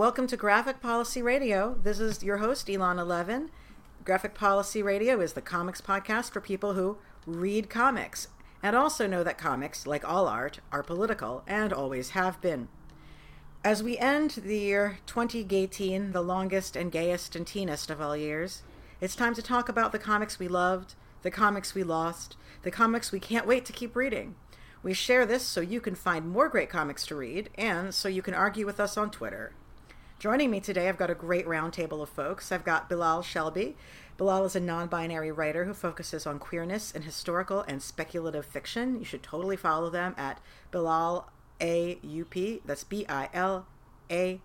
Welcome to Graphic Policy Radio. This is your host, Elana Levin. Graphic Policy Radio is the comics podcast for people who read comics and also know that comics, like all art, are political and always have been. As we end the year 2018, the longest and gayest and teenest of all years, it's time to talk about the comics we loved, the comics we lost, the comics we can't wait to keep reading. We share this so you can find more great comics to read and so you can argue with us on Twitter. Joining me today, I've got a great roundtable of folks. I've got Bilal Shelby. Bilal is a non binary writer who focuses on queerness in historical and speculative fiction. You should totally follow them at Bilal AUP. That's B I L A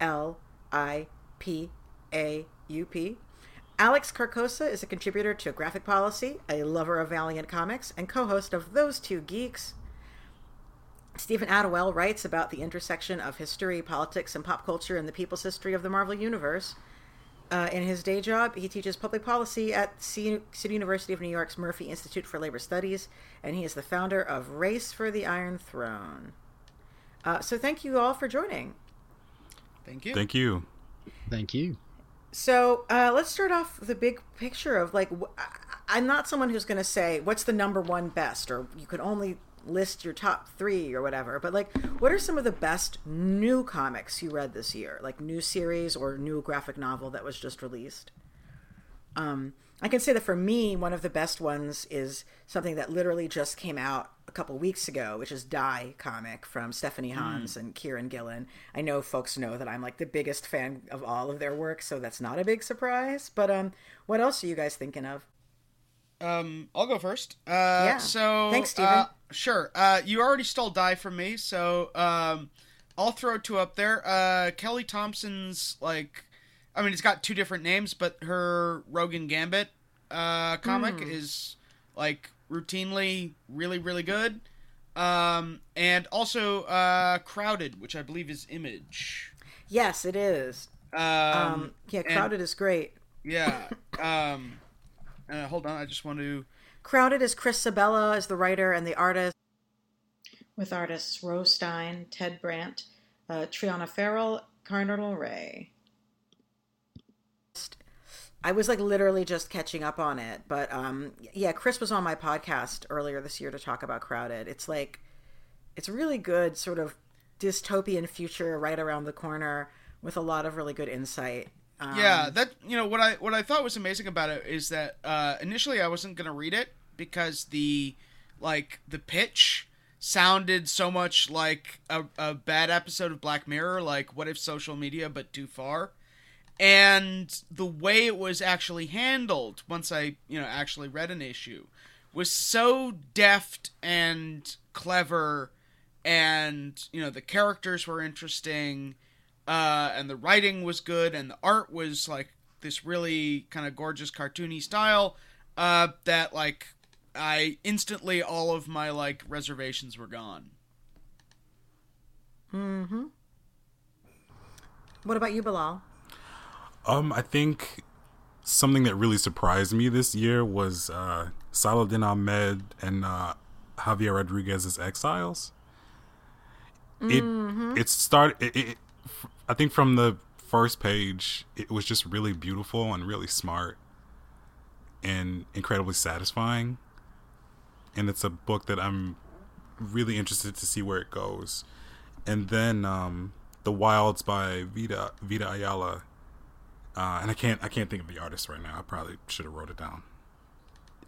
L I P A U P. Alex K Cossa is a contributor to Graphic Policy, a lover of Valiant Comics, and co host of Those Two Geeks. Steven Attewell writes about the intersection of history, politics, and pop culture in the people's history of the Marvel Universe. Uh, in his day job, he teaches public policy at City University of New York's Murphy Institute for Labor Studies, and he is the founder of Race for the Iron Throne. Uh, so, thank you all for joining. Thank you. Thank you. Thank you. So uh, let's start off with the big picture of like, I'm not someone who's going to say what's the number one best, or you can only list your top three or whatever. But like, what are some of the best new comics you read this year? Like new series or new graphic novel that was just released? Um, I can say that for me, one of the best ones is something that literally just came out a couple weeks ago, which is Die comic from Stephanie hmm. Hans mm. and Kieron Gillen. I know folks know that I'm like the biggest fan of all of their work, so that's not a big surprise. But um, what else are you guys thinking of? Um, I'll go first. Uh, yeah. So thanks, Steven. Uh, sure. Uh, you already stole Die from me, so um, I'll throw two up there. Uh, Kelly Thompson's like, I mean, it's got two different names, but her Rogue Gambit uh comic mm. is like routinely really really good. Um, and also uh, Crowded, which I believe is Image. Yes, it is. Um, um yeah, Crowded and, is great. Yeah. Um, uh, hold on, I just want to. Crowded is Chris Sebela as the writer and the artist, with artists Rose Stein, Ted Brandt, uh, Triona Farrell, Cardinal Rae. I was like literally just catching up on it, but um, yeah, Chris was on my podcast earlier this year to talk about Crowded. It's like, it's really good, sort of dystopian future right around the corner with a lot of really good insight. Um, yeah, that you know what I what I thought was amazing about it is that uh, initially I wasn't gonna read it because the like the pitch sounded so much like a, a bad episode of Black Mirror, like what if social media but too far? And the way it was actually handled once i you know actually read an issue was so deft and clever and you know the characters were interesting uh, and the writing was good and the art was like this really kind of gorgeous cartoony style uh, that like i instantly all of my like reservations were gone mm-hmm what about you bilal um, I think something that really surprised me this year was uh, Saladin Ahmed and uh, Javier Rodriguez's Exiles. Mm-hmm. It it started. It, it, I think from the first page, it was just really beautiful and really smart, and incredibly satisfying. And it's a book that I'm really interested to see where it goes. And then um, the Wilds by Vita Vita Ayala uh, and I can't I can't think of the artist right now. I probably should have wrote it down.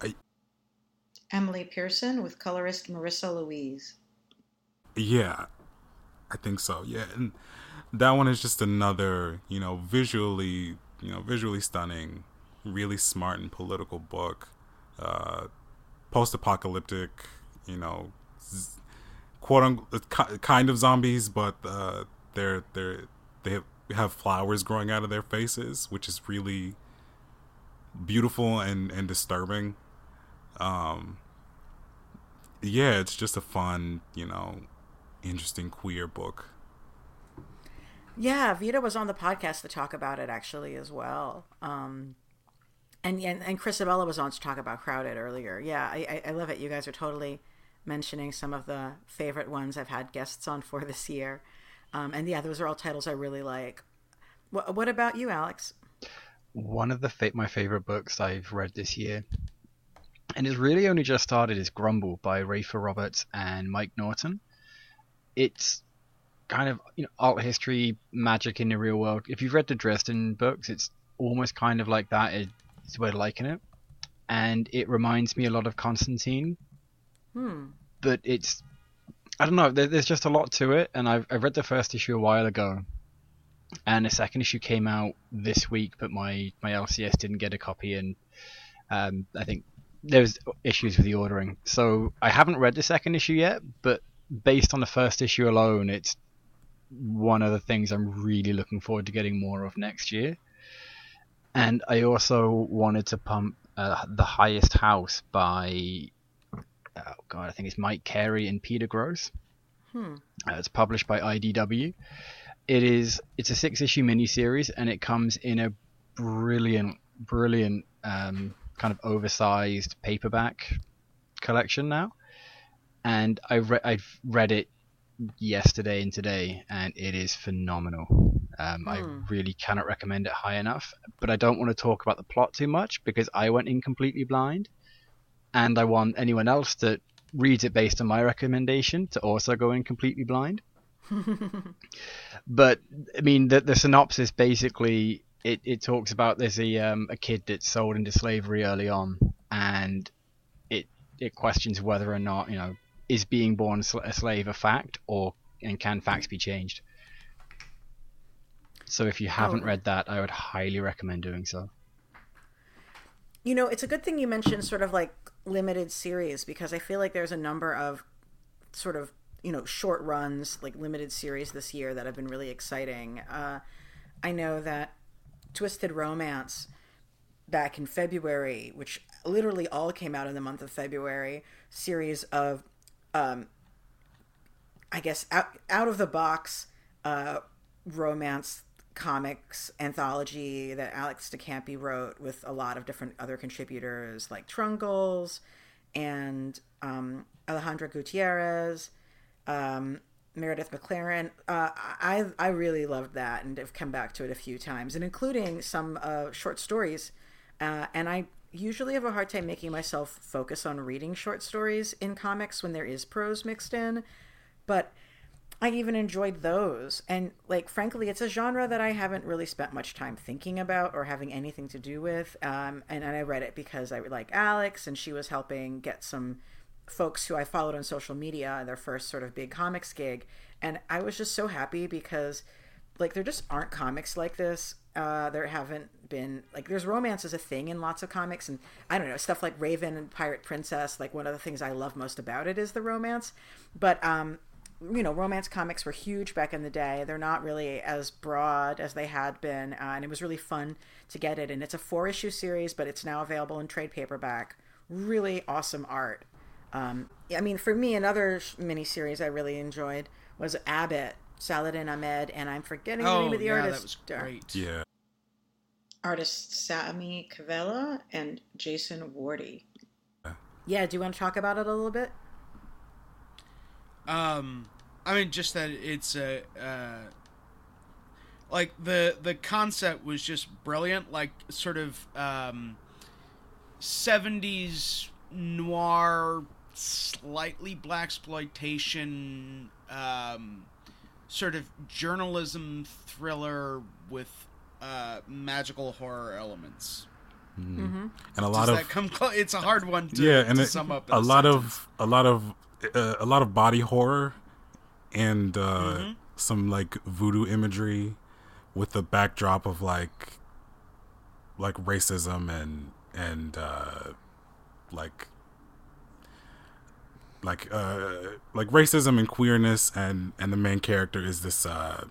I, Emily Pearson with colorist Marissa Louise. Yeah, I think so. Yeah, and that one is just another you know visually you know visually stunning, really smart and political book. Uh, post-apocalyptic, you know, quote unquote, kind of zombies, but uh, they're they're they have have flowers growing out of their faces, which is really beautiful and and disturbing. Um, yeah, it's just a fun, you know, interesting queer book. Yeah, Vita was on the podcast to talk about it actually as well. Um, and and and Chris Sebela was on to talk about Crowded earlier. Yeah, I, I love it. You guys are totally mentioning some of the favorite ones I've had guests on for this year. Um, and yeah, those are all titles I really like. What, what about you, Alex? One of the fa- my favorite books I've read this year, and it's really only just started, is Grumble by Rafer Roberts and Mike Norton. It's kind of you know art history, magic in the real world. If you've read the Dresden books, it's almost kind of like that. It's a way of liking it, and it reminds me a lot of Constantine. Hmm. But it's I don't know. There, there's just a lot to it, and I've, I read the first issue a while ago, and the second issue came out this week, but my my LCS didn't get a copy, and um, I think there's issues with the ordering. So I haven't read the second issue yet, but based on the first issue alone, it's one of the things I'm really looking forward to getting more of next year. And I also wanted to pump uh, the highest house by oh god, I think it's Mike Carey and Peter Gross. Hmm. Uh, it's published by IDW. It is it's a six issue miniseries and it comes in a brilliant, brilliant um, kind of oversized paperback collection now. And I re- I've read it yesterday and today, and it is phenomenal. Um, I Hmm. really cannot recommend it high enough. But I don't want to talk about the plot too much because I went in completely blind, and I want anyone else that reads it based on my recommendation to also go in completely blind. but I mean, the the synopsis basically it, it talks about there's a um, a kid that's sold into slavery early on, and it it questions whether or not you know is being born a slave a fact or and can facts be changed. So if you haven't Oh. read that, I would highly recommend doing so. You know, it's a good thing you mentioned sort of like limited series because I feel like there's a number of sort of, you know, short runs, like limited series this year that have been really exciting. Uh, I know that Twisted Romance back in February, which literally all came out in the month of February, series of, um, I guess, out, out of the box uh, romance comics anthology that Alex DeCampi wrote with a lot of different other contributors like Trungles and um, Alejandra Gutierrez, um, Meredith McLaren. Uh, I I really loved that and have come back to it a few times, and including some uh, short stories. Uh, and I usually have a hard time making myself focus on reading short stories in comics when there is prose mixed in, but I even enjoyed those. And like frankly, it's a genre that I haven't really spent much time thinking about or having anything to do with. Um, and, and I read it because I like Alex, and she was helping get some folks who I followed on social media their first sort of big comics gig, and I was just so happy because like there just aren't comics like this. Uh, there haven't been like there's romance as a thing in lots of comics, and I don't know stuff like Raven and Pirate Princess. Like one of the things I love most about it is the romance, but um, you know, romance comics were huge back in the day. They're not really as broad as they had been, uh, and it was really fun to get it. And it's a four issue series, but it's now available in trade paperback. Really awesome art. Um, I mean, for me, another sh- miniseries I really enjoyed was Abbott, Saladin Ahmed, and I'm forgetting the Oh, name of the yeah, artist. that was great. Yeah. Artists Sami Kivelä and Jason Wordie. Yeah, do you want to talk about it a little bit? Um, I mean, just that it's a uh, like the the concept was just brilliant. Like sort of um, '70s noir, slightly black exploitation, um, sort of journalism thriller with uh, magical horror elements. And a lot Does of that come close? It's a hard one to, yeah, to and it, sum up. in a lot sentence. of a lot of uh, a lot of body horror and uh, Mm-hmm. some like voodoo imagery with the backdrop of like like racism and and uh, like like uh like racism and queerness and and the main character is this uh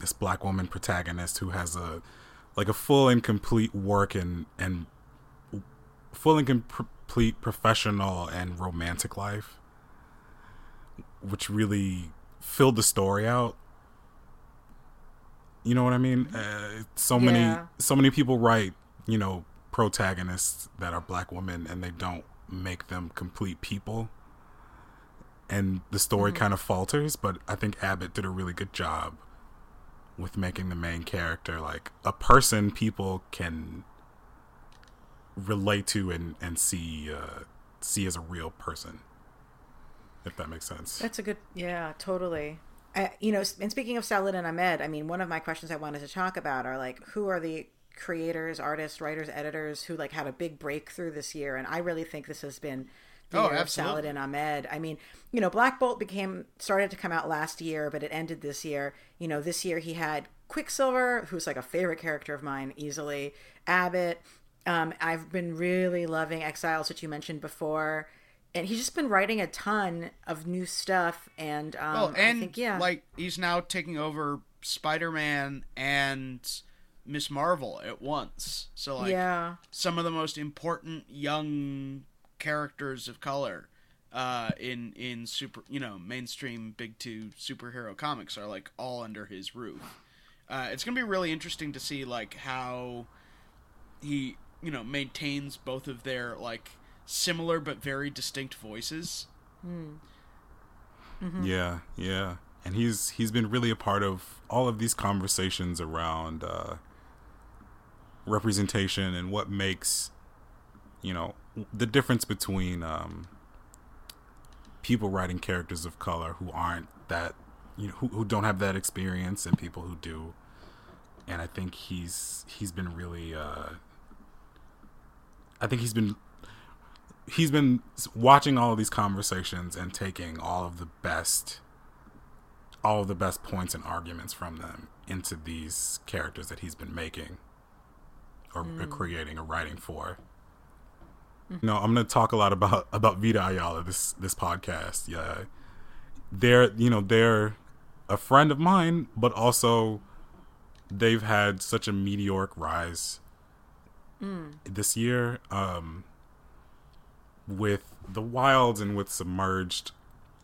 this black woman protagonist who has a like a full and complete work and and full and complete professional and romantic life, which really filled the story out. You know what I mean? Uh, so many, Yeah. so many people write, you know, protagonists that are black women, and they don't make them complete people. And the story kind of falters. But I think Abbott did a really good job with making the main character like a person people can relate to and and see uh, see as a real person. If that makes sense. That's a good, yeah, totally. I, you know, and speaking of Saladin Ahmed, I mean, one of my questions I wanted to talk about are like, who are the creators, artists, writers, editors who like had a big breakthrough this year? And I really think this has been the Oh, year of absolutely. Saladin Ahmed. I mean, you know, Black Bolt became started to come out last year, but it ended this year. You know, this year he had Quicksilver, who's like a favorite character of mine easily. Abbott. Um, I've been really loving Exiles, which you mentioned before. And he's just been writing a ton of new stuff, and um, Well, and I think yeah, like he's now taking over Spider-Man and Miss Marvel at once. So like yeah, some of the most important young characters of color uh, in in super you know mainstream big two superhero comics are like all under his roof. Uh, it's gonna be really interesting to see like how he you know maintains both of their like similar but very distinct voices. Yeah, yeah. And he's he's been really a part of all of these conversations around uh, representation and what makes you know the difference between um, people writing characters of color who aren't that you know who, who don't have that experience and people who do. And I think he's he's been really uh, I think he's been he's been watching all of these conversations and taking all of the best all of the best points and arguments from them into these characters that he's been making or, or creating or writing for. No, I'm going to talk a lot about about Vita Ayala this this podcast. Yeah. They're, you know, they're a friend of mine, but also they've had such a meteoric rise this year. Um with the wilds and with submerged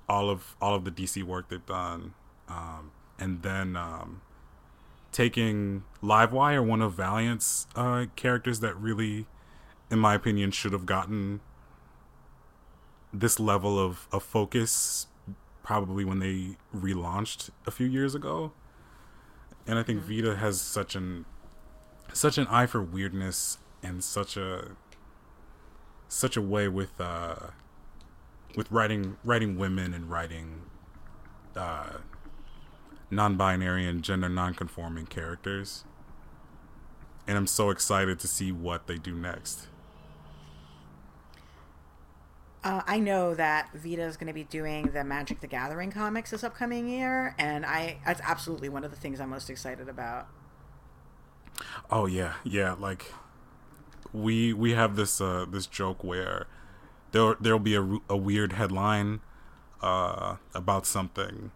all of all of the dc work they've done um, and then um, taking livewire one of valiant's uh, characters that really in my opinion should have gotten this level of, of focus probably when they relaunched a few years ago. And i think vita has such an such an eye for weirdness and such a such a way with uh with writing writing women and writing uh non-binary and gender non-conforming characters. And i'm so excited to see what they do next uh, I know that Vita is going to be doing the Magic the Gathering comics this upcoming year, and I that's absolutely one of the things I'm most excited about. oh yeah yeah like we we have this uh this joke where there there'll be a, a weird headline uh about something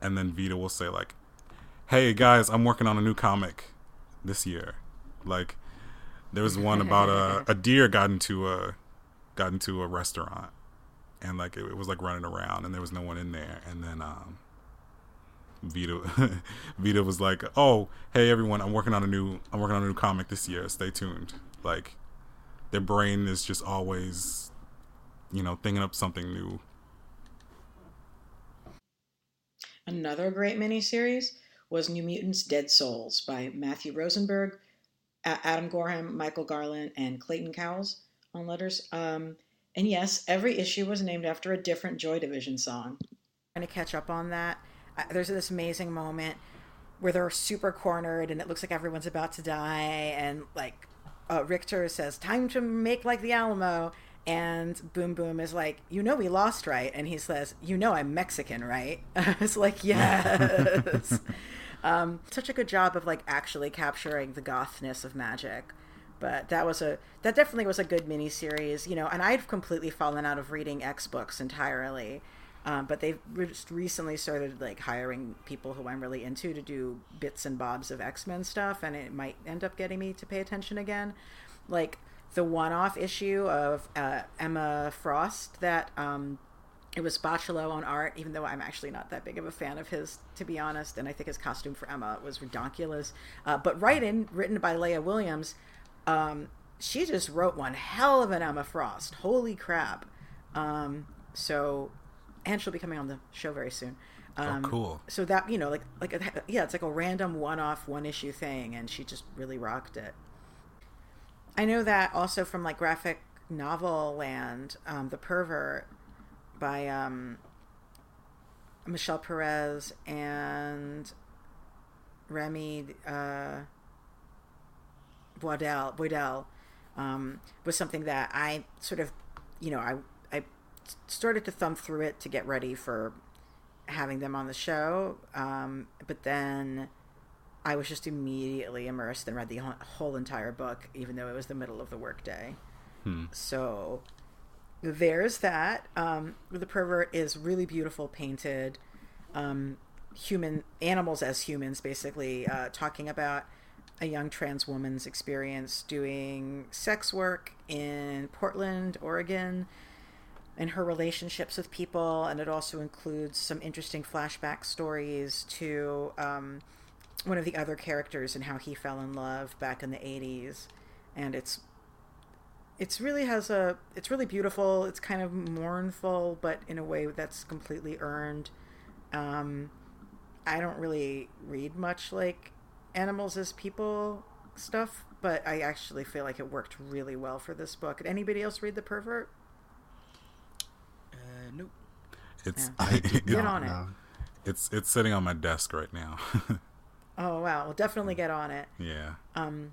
and then Vita will say like hey guys I'm working on a new comic this year like there was one about a, a deer got into a got into a restaurant and like it, it was like running around and there was no one in there and then um Vita Vita was like, "Oh, hey everyone, I'm working on a new I'm working on a new comic this year. Stay tuned." Like their brain is just always you know, thinking up something new. Another great miniseries was New Mutants Dead Souls by Matthew Rosenberg, Adam Gorham, Michael Garland, and Clayton Cowles on letters. Um, and yes, every issue was named after a different Joy Division song. Trying to catch up on that. There's this amazing moment where they're super cornered and it looks like everyone's about to die, and like uh, Richter says, "Time to make like the Alamo." And Boom Boom is like, you know, we lost, right? And he says, you know, I'm Mexican, right? it's like, yes. um, such a good job of like actually capturing the gothness of magic. But that was a that definitely was a good miniseries, you know. And i've completely fallen out of reading X books entirely. Um, but they've just recently started like hiring people who I'm really into to do bits and bobs of X Men stuff, and it might end up getting me to pay attention again. Like the one-off issue of uh, Emma Frost that um, it was Bachalo on art, even though I'm actually not that big of a fan of his, to be honest. And I think his costume for Emma was ridiculous. Uh, but writing, written by Leah Williams, um, she just wrote one hell of an Emma Frost. Holy crap! Um, so and she'll be coming on the show very soon. Um, oh, cool. So that you know, like like a, yeah, it's like a random one-off, one-issue thing, and she just really rocked it. I know that also from like graphic novel land, um, the pervert by um, Michelle Perez and Remy uh, Boydell, Boydell um, was something that I sort of, you know, I I started to thumb through it to get ready for having them on the show, um, but then I was just immediately immersed and read the whole entire book, even though it was the middle of the workday. Hmm. So there's that. Um, the pervert is really beautiful painted. Um, human animals as humans, basically uh, talking about a young trans woman's experience doing sex work in Portland, Oregon, and her relationships with people. And it also includes some interesting flashback stories to um, one of the other characters and how he fell in love back in the 80s. And it's it's really has a it's really beautiful it's kind of mournful but in a way that's completely earned um, i don't really read much like animals as people stuff but i actually feel like it worked really well for this book. Did anybody else read the pervert? Uh, nope. It's Yeah. it- get on it. it's it's sitting on my desk right now. Oh wow. Well definitely get on it. Yeah. Um,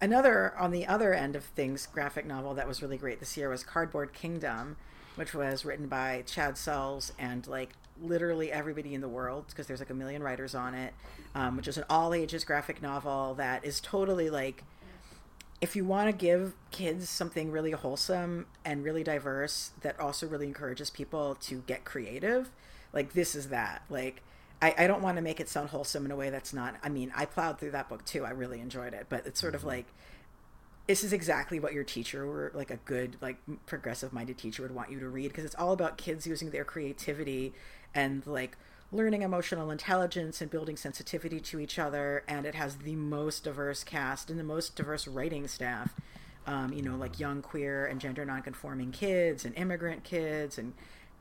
another on the other end of things graphic novel that was really great this year was cardboard kingdom which was written by chad sells and like literally everybody in the world because there's like a million writers on it um, which is an all ages graphic novel that is totally like if you want to give kids something really wholesome and really diverse that also really encourages people to get creative like this is that. Like I, I don't want to make it sound wholesome in a way that's not i mean i plowed through that book too i really enjoyed it but it's sort of like this is exactly what your teacher or like a good like progressive minded teacher would want you to read because it's all about kids using their creativity and like learning emotional intelligence and building sensitivity to each other and it has the most diverse cast and the most diverse writing staff. Um, you know like young queer and gender nonconforming kids and immigrant kids and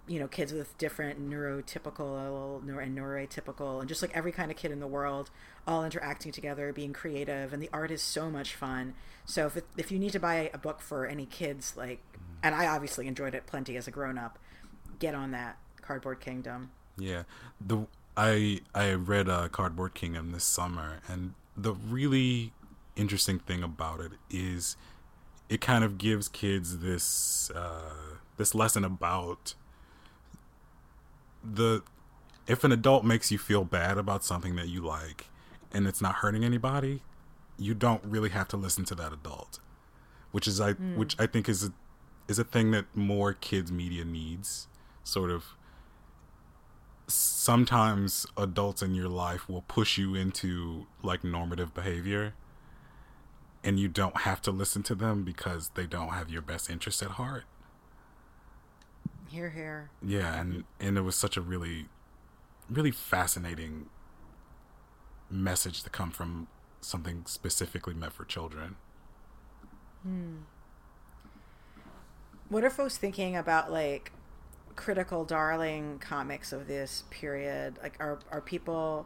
you know kids with different neurotypical neuro- and neurotypical and just like every kind of kid in the world all interacting together being creative and the art is so much fun. So if, it, if you need to buy a book for any kids like and i obviously enjoyed it plenty as a grown-up get on that cardboard kingdom. Yeah, the I I read uh, Cardboard Kingdom this summer, and the really interesting thing about it is it kind of gives kids this uh, this lesson about the if an adult makes you feel bad about something that you like and it's not hurting anybody, you don't really have to listen to that adult, which is I which I think is a, is a thing that more kids media needs, sort of sometimes adults in your life will push you into like normative behavior and you don't have to listen to them because they don't have your best interest at heart. Here here yeah and and it was such a really really fascinating message to come from something specifically meant for children. Hmm. what are folks thinking about like critical darling comics of this period like are, are people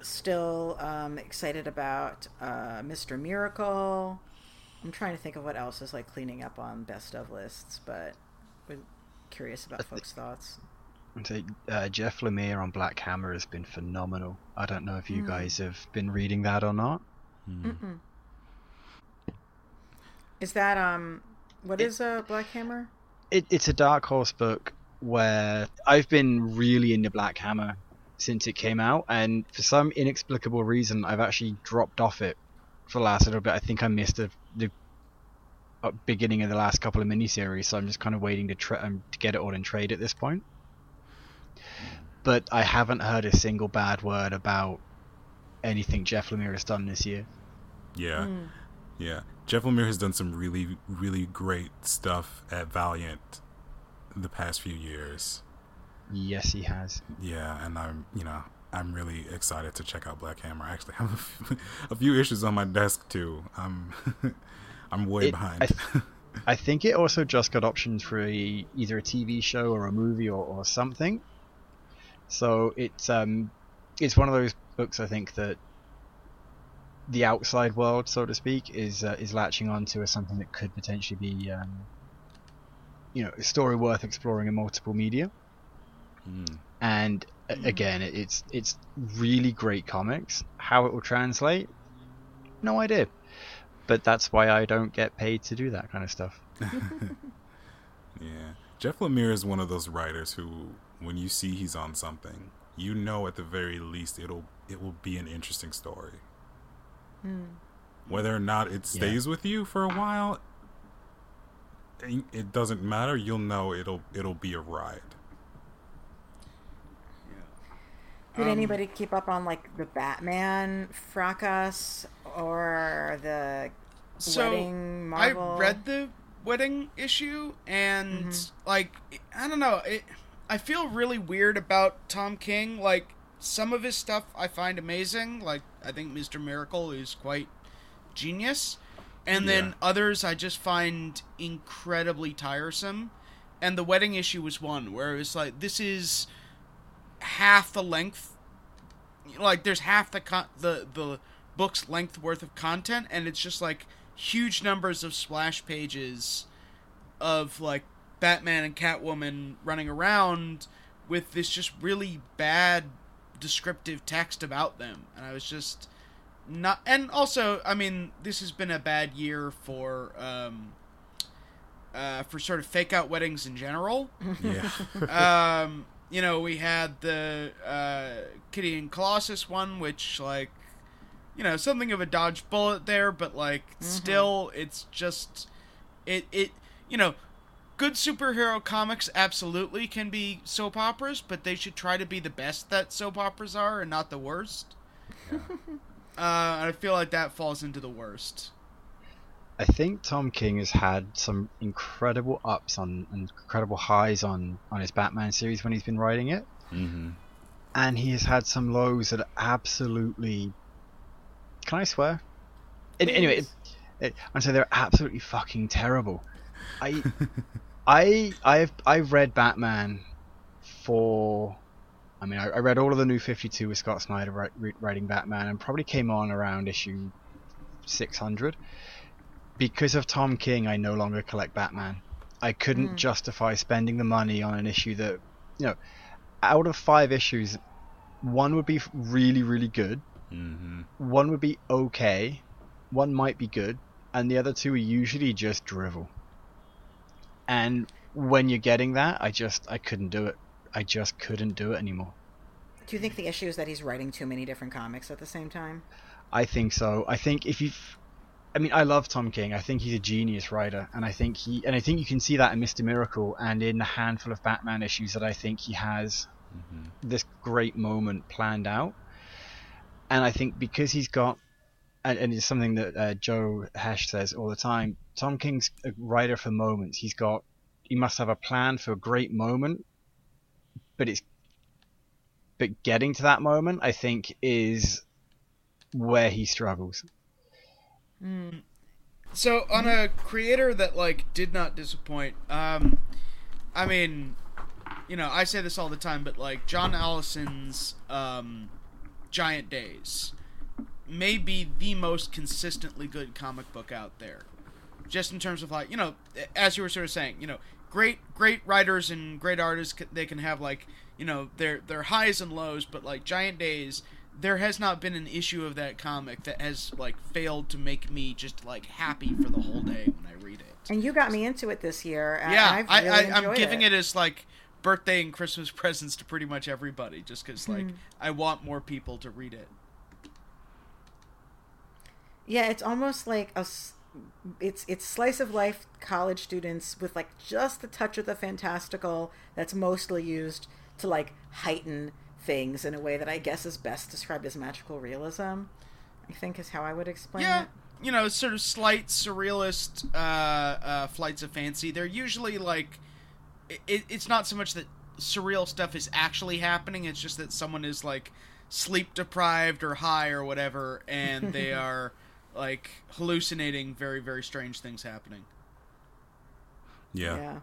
still um, excited about uh, mr miracle i'm trying to think of what else is like cleaning up on best of lists but we're curious about folks thoughts I'd say, uh, Jeff Lemire on Black Hammer has been phenomenal. I don't know if you guys have been reading that or not. Mm-mm. is that um what It- is a black hammer It, it's a Dark Horse book where I've been really into Black Hammer since it came out, and for some inexplicable reason, I've actually dropped off it for the last little bit. I think I missed the, the uh, beginning of the last couple of miniseries, so I'm just kind of waiting to, tra- um, to get it all in trade at this point. But I haven't heard a single bad word about anything Jeff Lemire has done this year. yeah Mm. yeah jeff lemire has done some really really great stuff at valiant the past few years Yes, he has. Yeah, and I'm, you know, I'm really excited to check out Black Hammer. I actually have a few, a few issues on my desk too. I'm, I'm way It- behind. I th- I think it also just got options for a, either a TV show or a movie or, or something. So it's um, it's one of those books I think that the outside world, so to speak, is uh, is latching onto as something that could potentially be, um, you know, a story worth exploring in multiple media. Mm. And a- again, it's it's really great comics. How it will translate, no idea. But that's why I don't get paid to do that kind of stuff. Yeah. Jeff Lemire is one of those writers who, when you see he's on something, you know at the very least it'll it will be an interesting story. Whether or not it Yeah. stays with you for a while, it it doesn't matter. You'll know it'll it'll be a ride. Did Um, anybody keep up on like the Batman fracas or the So wedding Marvel? I read the wedding issue, and like I don't know, it. I feel really weird about Tom King. Like some of his stuff I find amazing. Like I think Mister Miracle is quite genius, and then others I just find incredibly tiresome. And the wedding issue was one where it was like this is half the length like there's half the con- the the book's length worth of content and it's just like huge numbers of splash pages of like Batman and Catwoman running around with this just really bad descriptive text about them. And I was just not and also I mean this has been a bad year for um uh, for sort of fake out weddings in general. Yeah. um, you know, we had the uh, Kitty and Colossus one, which like, you know, something of a dodge bullet there, but like, still, it's just it it you know, good superhero comics absolutely can be soap operas, but they should try to be the best that soap operas are and not the worst. Uh, I feel like that falls into the worst. I think Tom King has had some incredible ups on and incredible highs on on his Batman series when he's been writing it, hmm and he has had some lows that are absolutely. Can I swear? An- anyway, it, it, I'm saying they're absolutely fucking terrible. I, I, I've I've read Batman for. I mean, I, I read all of the new 52 with Scott Snyder wri- wri- writing Batman, and probably came on around issue 600 because of Tom King, I no longer collect Batman. I couldn't Mm. justify spending the money on an issue that, you know, out of five issues, one would be really, really good, hmm one would be okay, one might be good, and the other two are usually just drivel. And when you're getting that, I just, I couldn't do it. I just couldn't do it anymore. Do you think the issue is that he's writing too many different comics at the same time? I think so. I think if you've I mean, I love Tom King. I think he's a genius writer, and I think he, and I think you can see that in Mister Miracle and in the handful of Batman issues that I think he has hmm this great moment planned out. And I think because he's got, and, and it's something that uh, Joe Hesh says all the time. Tom King's a writer for moments. He's got, he must have a plan for a great moment, but it's, but getting to that moment, I think, is where he struggles. So on a creator that like did not disappoint, um, I mean, you know, I say this all the time, but like John Allison's um, Giant Days may be the most consistently good comic book out there. Just in terms of like, you know, as you were sort of saying, you know, great great writers and great artists they can have like, you know, their their highs and lows, but like Giant Days there has not been an issue of that comic that has like failed to make me just like happy for the whole day when I read it. And you got me into it this year. yeah, I've I, really I'm giving it. as like birthday and Christmas presents to pretty much everybody, just because like Hmm. I want more people to read it. Yeah, it's almost like a it's it's slice of life college students with like just the touch of the fantastical that's mostly used to like heighten things in a way that I guess is best described as magical realism. I think is how I would explain yeah, it. you know, sort of slight surrealist uh, uh, flights of fancy. They're usually like, it, it's not so much that surreal stuff is actually happening. It's just that someone is like sleep deprived or high or whatever, and they are like hallucinating very very strange things happening. Yeah. Yeah.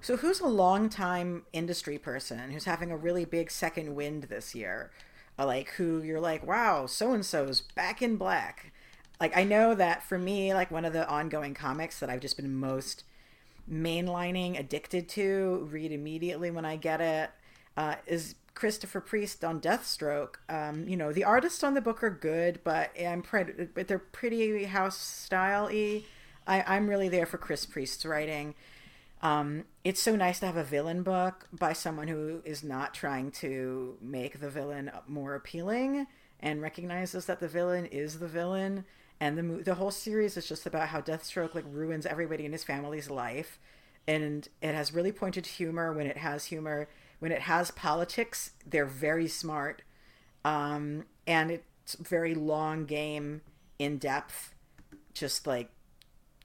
So, who's a longtime industry person who's having a really big second wind this year? Uh, Like, who you're like, wow, so and so's back in black. Like, I know that for me, like, one of the ongoing comics that I've just been most mainlining, addicted to, read immediately when I get it, uh, is Christopher Priest on Deathstroke. Um, you know, the artists on the book are good, but I'm pretty, but they're pretty house style y. I'm really there for Chris Priest's writing. Um, it's so nice to have a villain book by someone who is not trying to make the villain more appealing and recognizes that the villain is the villain. And the the whole series is just about how Deathstroke like ruins everybody in his family's life, and it has really pointed humor when it has humor. When it has politics, they're very smart, um, and it's very long game, in depth, just like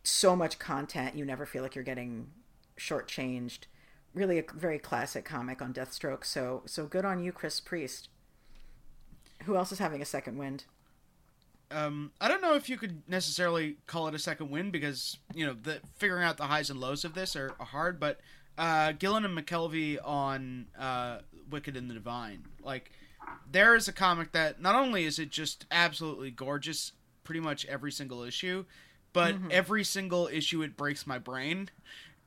so much content. You never feel like you're getting shortchanged. Really, a very classic comic on Deathstroke. So, so good on you, Chris Priest. Who else is having a second wind? Um, I don't know if you could necessarily call it a second win because you know the figuring out the highs and lows of this are, are hard. But uh, Gillen and McKelvie on uh, Wicked and the Divine, like there is a comic that not only is it just absolutely gorgeous, pretty much every single issue, but every single issue it breaks my brain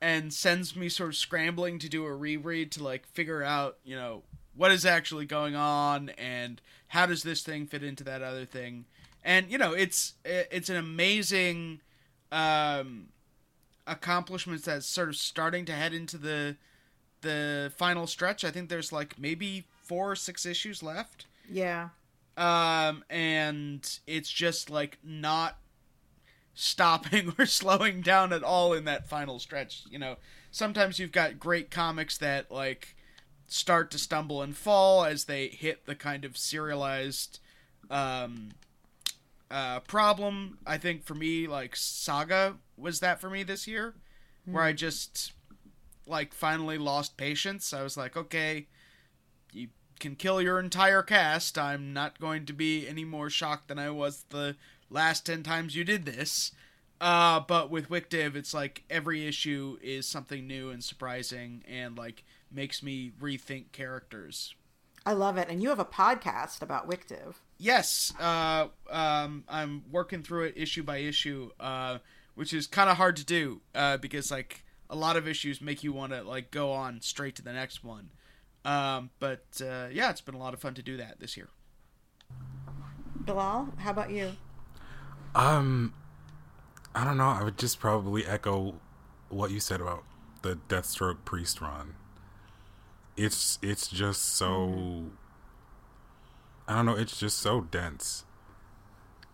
and sends me sort of scrambling to do a reread to like figure out you know what is actually going on and how does this thing fit into that other thing. And you know it's it's an amazing um accomplishment that's sort of starting to head into the the final stretch. I think there's like maybe four or six issues left. Yeah, um and it's just like not stopping or slowing down at all in that final stretch you know? Sometimes you've got great comics that like start to stumble and fall as they hit the kind of serialized um uh problem. I think for me like saga was that for me this year where i just like finally lost patience. I was like okay you can kill your entire cast. I'm not going to be any more shocked than i was the last 10 times you did this. Uh but with WicDiv it's like every issue is something new and surprising and like makes me rethink characters. I love it. And you have a podcast about WicDiv. yes. Uh um i'm working through it issue by issue. Uh which is kind of hard to do uh because like a lot of issues make you want to like go on straight to the next one um but uh yeah it's been a lot of fun to do that this year Bilal, how about you? Um, I don't know. I would just probably echo what you said about the Deathstroke Priest run. It's it's just so. I don't know. It's just so dense,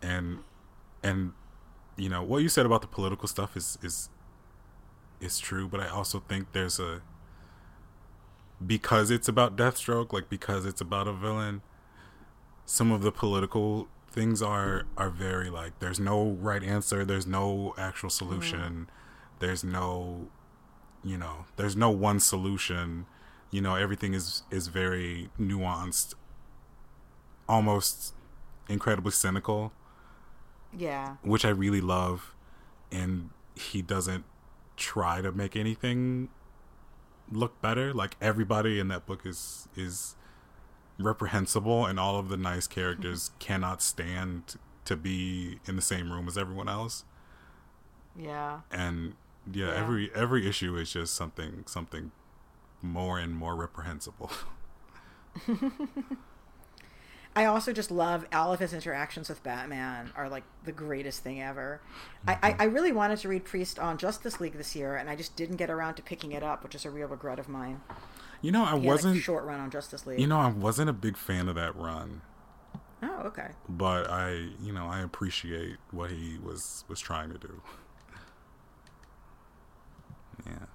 and and you know what you said about the political stuff is is is true, but I also think there's a because it's about Deathstroke, like because it's about a villain. Some of the political things are are very like there's no right answer there's no actual mm-hmm. solution there's no you know there's no one solution you know everything is is very nuanced almost incredibly cynical Yeah. which i really love and he doesn't try to make anything look better like everybody in that book is is reprehensible and all of the nice characters cannot stand to be in the same room as everyone else Yeah. and yeah, Yeah. every every issue is just something something more and more reprehensible I also just love all of his interactions with Batman are like the greatest thing ever. I, I, I really wanted to read Priest on Justice League this year, and I just didn't get around to picking it up, which is a real regret of mine. you know i He wasn't a short run on Justice League. you know i wasn't a big fan of that run oh, okay. but i you know i appreciate what he was was trying to do yeah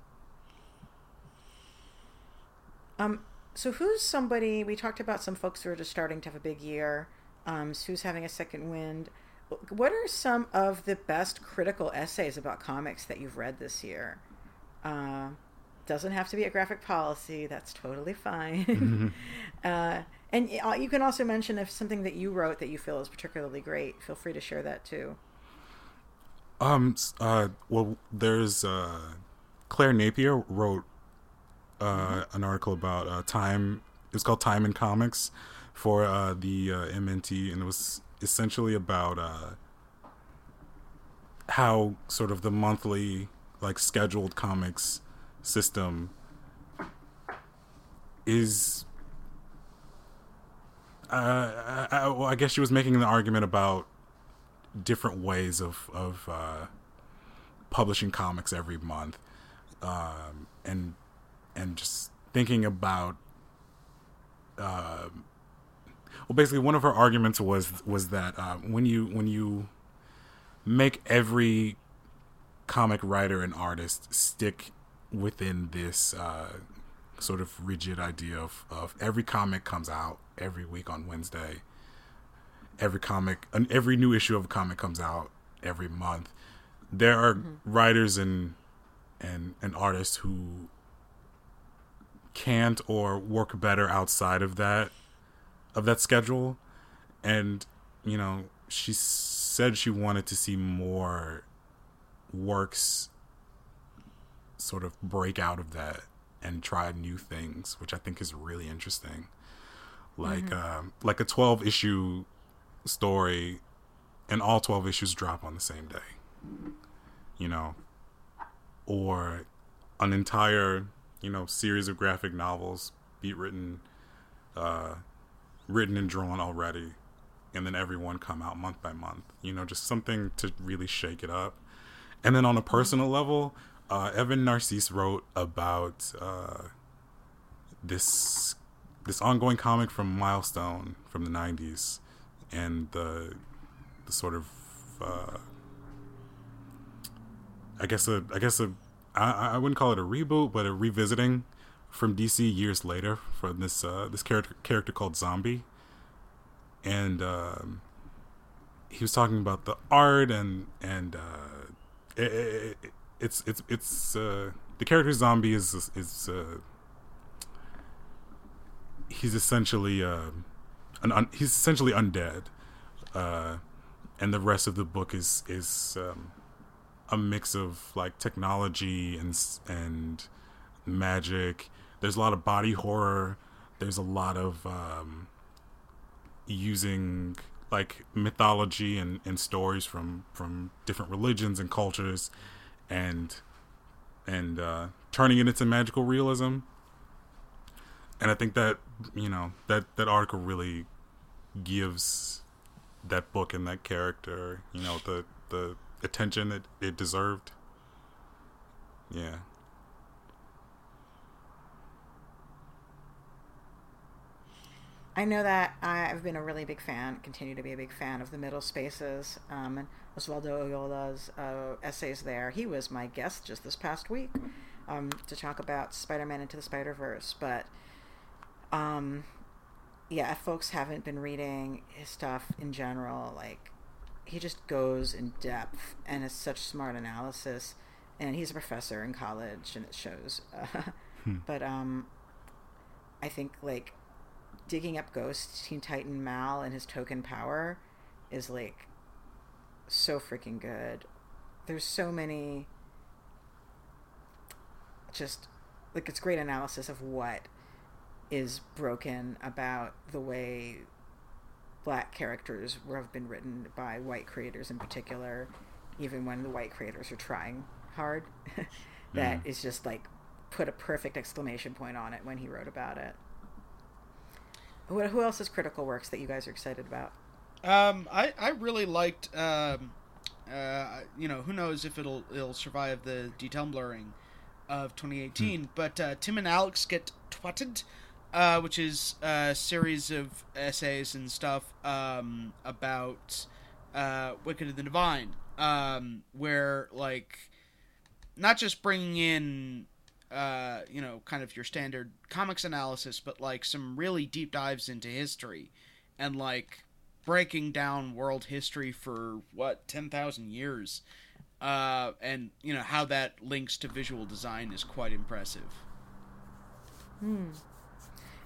Um, so who's somebody? We talked about some folks who are just starting to have a big year. Um, so who's having a second wind? What are some of the best critical essays about comics that you've read this year? Uh, doesn't have to be a graphic policy. That's totally fine. uh, and uh, you can also mention if something that you wrote that you feel is particularly great. Feel free to share that too. Um. Uh. Well, there's uh, Claire Napier wrote uh, an article about uh, time. It's called Time in Comics for uh, the uh, MNT, and it was essentially about uh, how sort of the monthly, like scheduled comics system is. Uh, I, I, well, I guess she was making the argument about different ways of of publishing comics every month, um, and and just thinking about. Um, well, basically, one of her arguments was was that uh, when you when you make every comic writer and artist stick within this uh, sort of rigid idea of, of every comic comes out every week on Wednesday every comic and every new issue of a comic comes out every month there are writers and and and artists who can't or work better outside of that of that schedule. And you know she said she wanted to see more works sort of break out of that and try new things which i think is really interesting. Like um, like a 12 issue story and all 12 issues drop on the same day you know? Or an entire you know series of graphic novels be written uh written and drawn already and then everyone come out month by month you know just something to really shake it up. And then on a personal level uh evan narcisse wrote about uh this this ongoing comic from milestone from the 90s and the the sort of uh I guess a I guess a I, I wouldn't call it a reboot, but a revisiting from DC years later for this uh, this character character called Xombi, and um, he was talking about the art and and uh, it, it, it, it's it's it's uh, the character Xombi is is uh, he's essentially uh, an un, he's essentially undead, uh, and the rest of the book is is um, a mix of like technology and and magic. There's a lot of body horror. There's a lot of um, using like mythology and, and stories from from different religions and cultures, and and uh, turning it into magical realism. And I think that you know that that article really gives that book and that character you know the the attention it, it deserved. Yeah. I know that I've been a really big fan, continue to be a big fan of the Middle Spaces um, and Osvaldo Oyola's uh, essays there. He was my guest just this past week um, to talk about Spider-Man into the Spider-Verse. But um, yeah, if folks haven't been reading his stuff in general, like he just goes in depth and it's such smart analysis. And he's a professor in college, and it shows. But um, I think like digging up Ghost, Teen Titan Mal, and his token power is like so freaking good. There's so many just like it's great analysis of what is broken about the way black characters were- have been written by white creators in particular, even when the white creators are trying hard. That is just like put a perfect exclamation point on it when he wrote about it. Who, who else is critical works that you guys are excited about? Um, I, I really liked. Um, uh, you know, who knows if it'll it'll survive the detumbling of 2018. But uh, Tim and Alex get twatted, uh, which is a series of essays and stuff um, about uh, Wicked and the Divine, um, where like not just bringing in uh, you know, kind of your standard comics analysis, but like some really deep dives into history and like breaking down world history for what, 10,000 years. Uh, and, you know, how that links to visual design is quite impressive.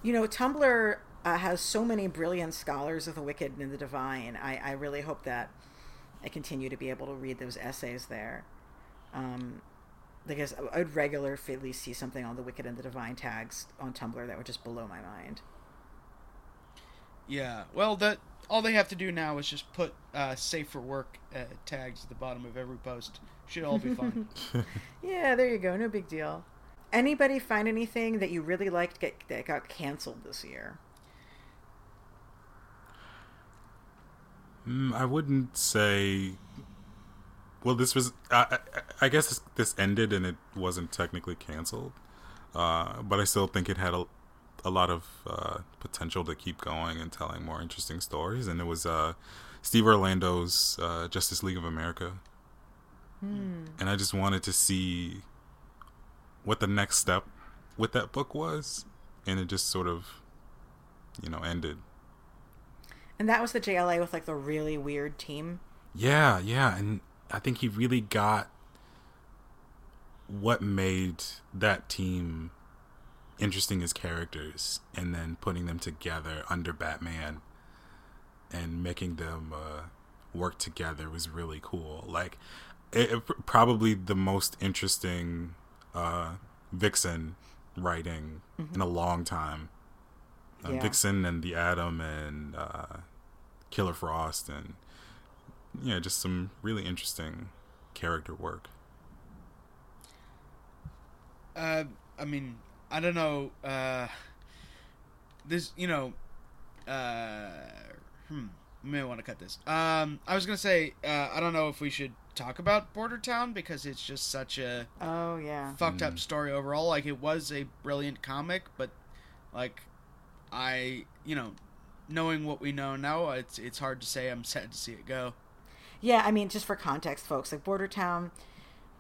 You know, Tumblr uh, has so many brilliant scholars of the wicked and the divine. I, I really hope that I continue to be able to read those essays there. Um, because I would regularly see something on the Wicked and the Divine tags on Tumblr that would just blow my mind. Yeah, well, that all they have to do now is just put uh, "safe for work" uh, tags at the bottom of every post. Should all be fine. yeah, there you go. No big deal. Anybody find anything that you really liked get, that got canceled this year? Mm, I wouldn't say. Well, this was. I, I, I guess this ended and it wasn't technically canceled, uh, but I still think it had a, a lot of uh, potential to keep going and telling more interesting stories. And it was uh, Steve Orlando's uh, Justice League of America, hmm. and I just wanted to see what the next step with that book was, and it just sort of, you know, ended. And that was the JLA with like the really weird team. Yeah, yeah, and I think he really got what made that team interesting as characters and then putting them together under Batman and making them uh, work together was really cool. Like, it, it, probably the most interesting uh, Vixen writing mm-hmm. in a long time. Uh, yeah. Vixen and the Atom and uh, Killer Frost and yeah, just some really interesting character work. Uh, I mean, I don't know. Uh, this, you know, uh, hmm, may want to cut this. Um, I was gonna say, uh, I don't know if we should talk about Border Town because it's just such a oh yeah fucked up mm. story overall. Like it was a brilliant comic, but like I, you know, knowing what we know now, it's it's hard to say I'm sad to see it go. Yeah, I mean, just for context, folks, like Border Town,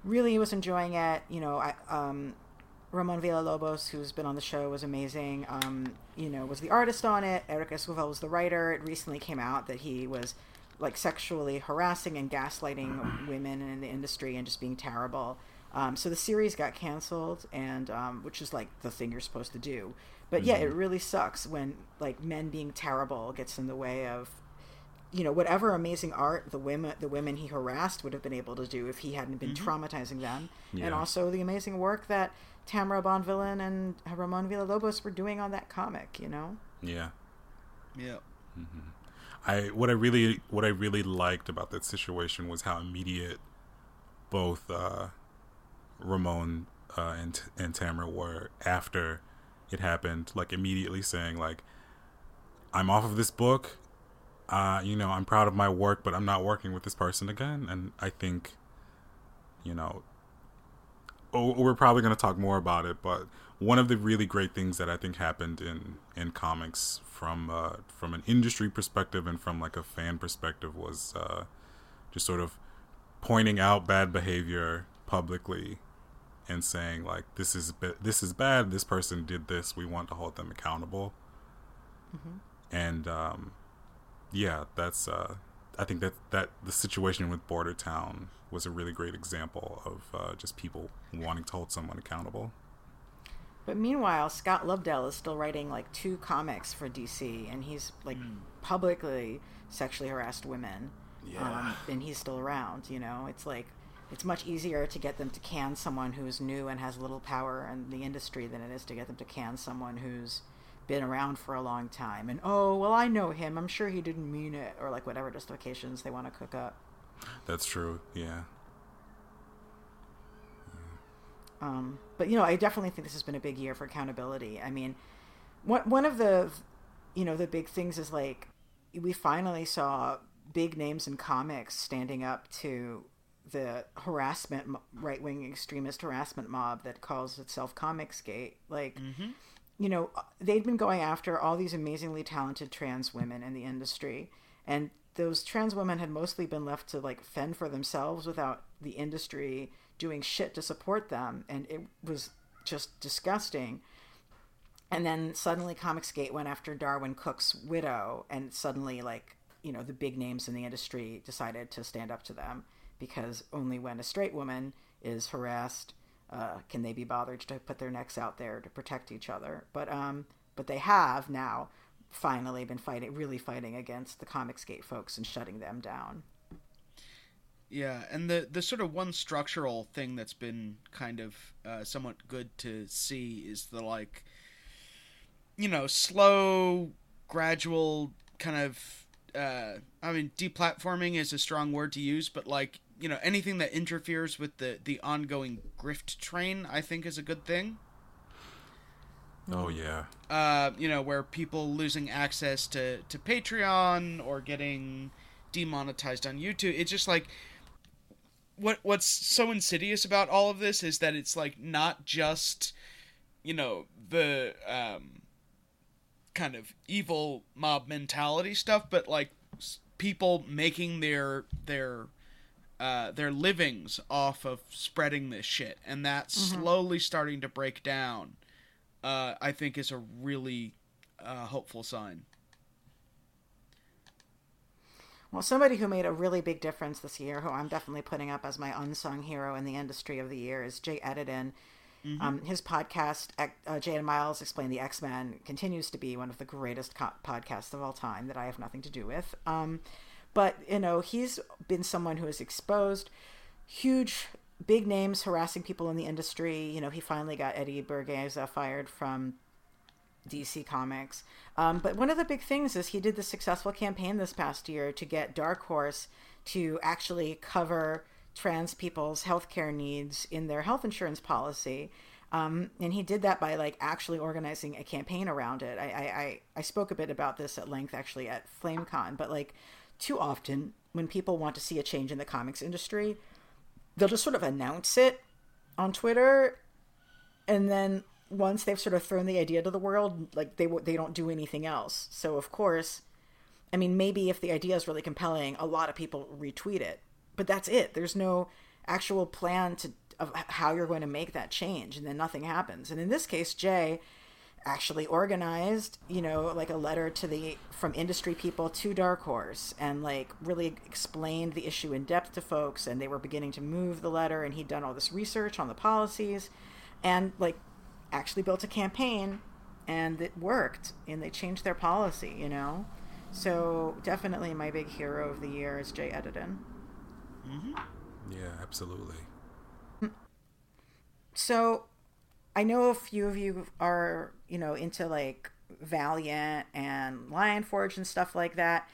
really was enjoying it. You know, I um Ramon Villalobos, who's been on the show, was amazing. Um, you know, was the artist on it. Eric Esquivel was the writer. It recently came out that he was like sexually harassing and gaslighting women in the industry and just being terrible. Um, so the series got canceled, and um, which is like the thing you're supposed to do. But mm-hmm. yeah, it mm-hmm. really sucks when like men being terrible gets in the way of you know whatever amazing art the women the women he harassed would have been able to do if he hadn't been mm-hmm. traumatizing them yeah. and also the amazing work that Tamara Bonvillain and Ramon Villalobos were doing on that comic you know yeah yeah mm-hmm. I what I really what I really liked about that situation was how immediate both uh, Ramon uh, and and Tamara were after it happened like immediately saying like I'm off of this book uh, you know, I'm proud of my work, but I'm not working with this person again. And I think, you know, oh, we're probably going to talk more about it, but one of the really great things that I think happened in in comics from uh, from an industry perspective and from like a fan perspective was uh, just sort of pointing out bad behavior publicly and saying like this is this is bad. This person did this. We want to hold them accountable. Mm-hmm. And um, yeah, that's uh, I think that that the situation with Border Town was a really great example of uh, just people wanting to hold someone accountable. But meanwhile, Scott Lobdell is still writing like two comics for DC, and he's like mm. publicly sexually harassed women. Yeah. Um, and he's still around. You know, it's like it's much easier to get them to can someone who's new and has little power in the industry than it is to get them to can someone who's been around for a long time and oh well i know him i'm sure he didn't mean it or like whatever justifications they want to cook up that's true yeah um, but you know i definitely think this has been a big year for accountability. I mean one, one of the you know the big things is like we finally saw big names in comics standing up to the harassment right-wing extremist harassment mob that calls itself comicsgate like mm-hmm. you know, they'd been going after all these amazingly talented trans women in the industry, and those trans women had mostly been left to like fend for themselves without the industry doing shit to support them, and it was just disgusting. And then suddenly Comicsgate went after Darwyn Cooke's widow, and suddenly, like, you know, the big names in the industry decided to stand up to them because only when a straight woman is harassed uh, can they be bothered to put their necks out there to protect each other. But um, but they have now finally been fighting, really fighting against the Comicsgate folks and shutting them down. Yeah, and the the sort of one structural thing that's been kind of uh, somewhat good to see is the like, you know, slow, gradual kind of. Uh, I mean, deplatforming is a strong word to use, but like you know, anything that interferes with the the ongoing grift train, I think, is a good thing. Oh yeah. Uh, you know, where people losing access to to Patreon or getting demonetized on YouTube. It's just like what what's so insidious about all of this is that it's like not just you know the um kind of evil mob mentality stuff but like people making their their uh, their livings off of spreading this shit. And that's slowly starting to break down uh, i think is a really uh, hopeful sign Well, somebody who made a really big difference this year, who I'm definitely putting up as my unsung hero in the industry of the year, is Jay Edidin. Um, his podcast, uh, Jay and Miles Explain the X Men, continues to be one of the greatest co- podcasts of all time that I have nothing to do with. Um, but, you know, he's been someone who has exposed huge, big names harassing people in the industry. You know, he finally got Eddie Berganza fired from DC Comics. Um, but one of the big things is he did the successful campaign this past year to get Dark Horse to actually cover trans people's healthcare needs in their health insurance policy. Um, and he did that by like actually organizing a campaign around it. I, I, I, spoke a bit about this at length actually at FlameCon, but like too often when people want to see a change in the comics industry, they'll just sort of announce it on Twitter and then once they've sort of thrown the idea to the world, like they they don't do anything else. So of course, I mean, maybe if the idea is really compelling, a lot of people retweet it, but that's it. There's no actual plan to of how you're going to make that change, and then nothing happens. And in this case, Jay actually organized, you know, like a letter to the from industry people to Dark Horse, and like really explained the issue in depth to folks, and they were beginning to move the letter, and he'd done all this research on the policies, and like actually built a campaign and it worked and they changed their policy you know? So definitely my big hero of the year is jay edidin. Yeah, absolutely. so i know a few of you are you know into like valiant and lion forge and stuff like that.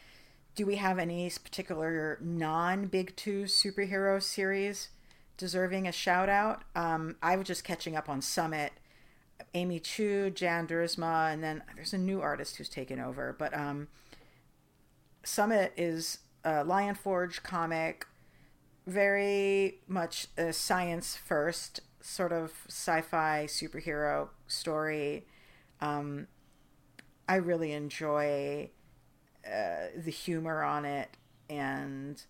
Do we have any particular non big two superhero series deserving a shout out um, i was just catching up on summit amy chu jan duursema and then there's a new artist who's taken over but um, summit is a lion forge comic very much a science first sort of sci-fi superhero story. Um, I really enjoy uh, the humor on it and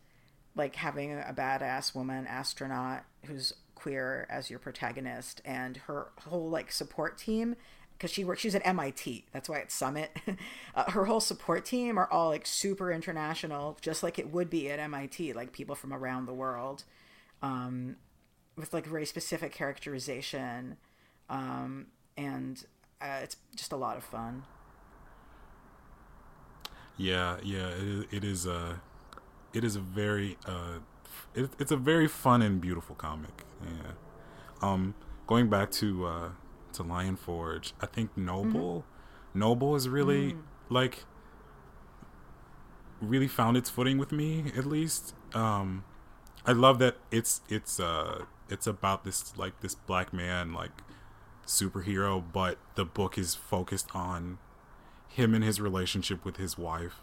like having a badass woman astronaut who's queer as your protagonist and her whole like support team because she works she's at MIT that's why it's Summit. Uh, her whole support team are all like super international just like it would be at MIT like people from around the world um, with like very specific characterization um, and uh, it's just a lot of fun. Yeah, yeah, it, it is a, it is a very, uh, it, it's a very fun and beautiful comic. Yeah. Um, going back to uh, to Lion Forge, I think Noble, Noble is really like, really found its footing with me at least. Um, I love that it's it's uh it's about this like this black man like superhero, but the book is focused on him and his relationship with his wife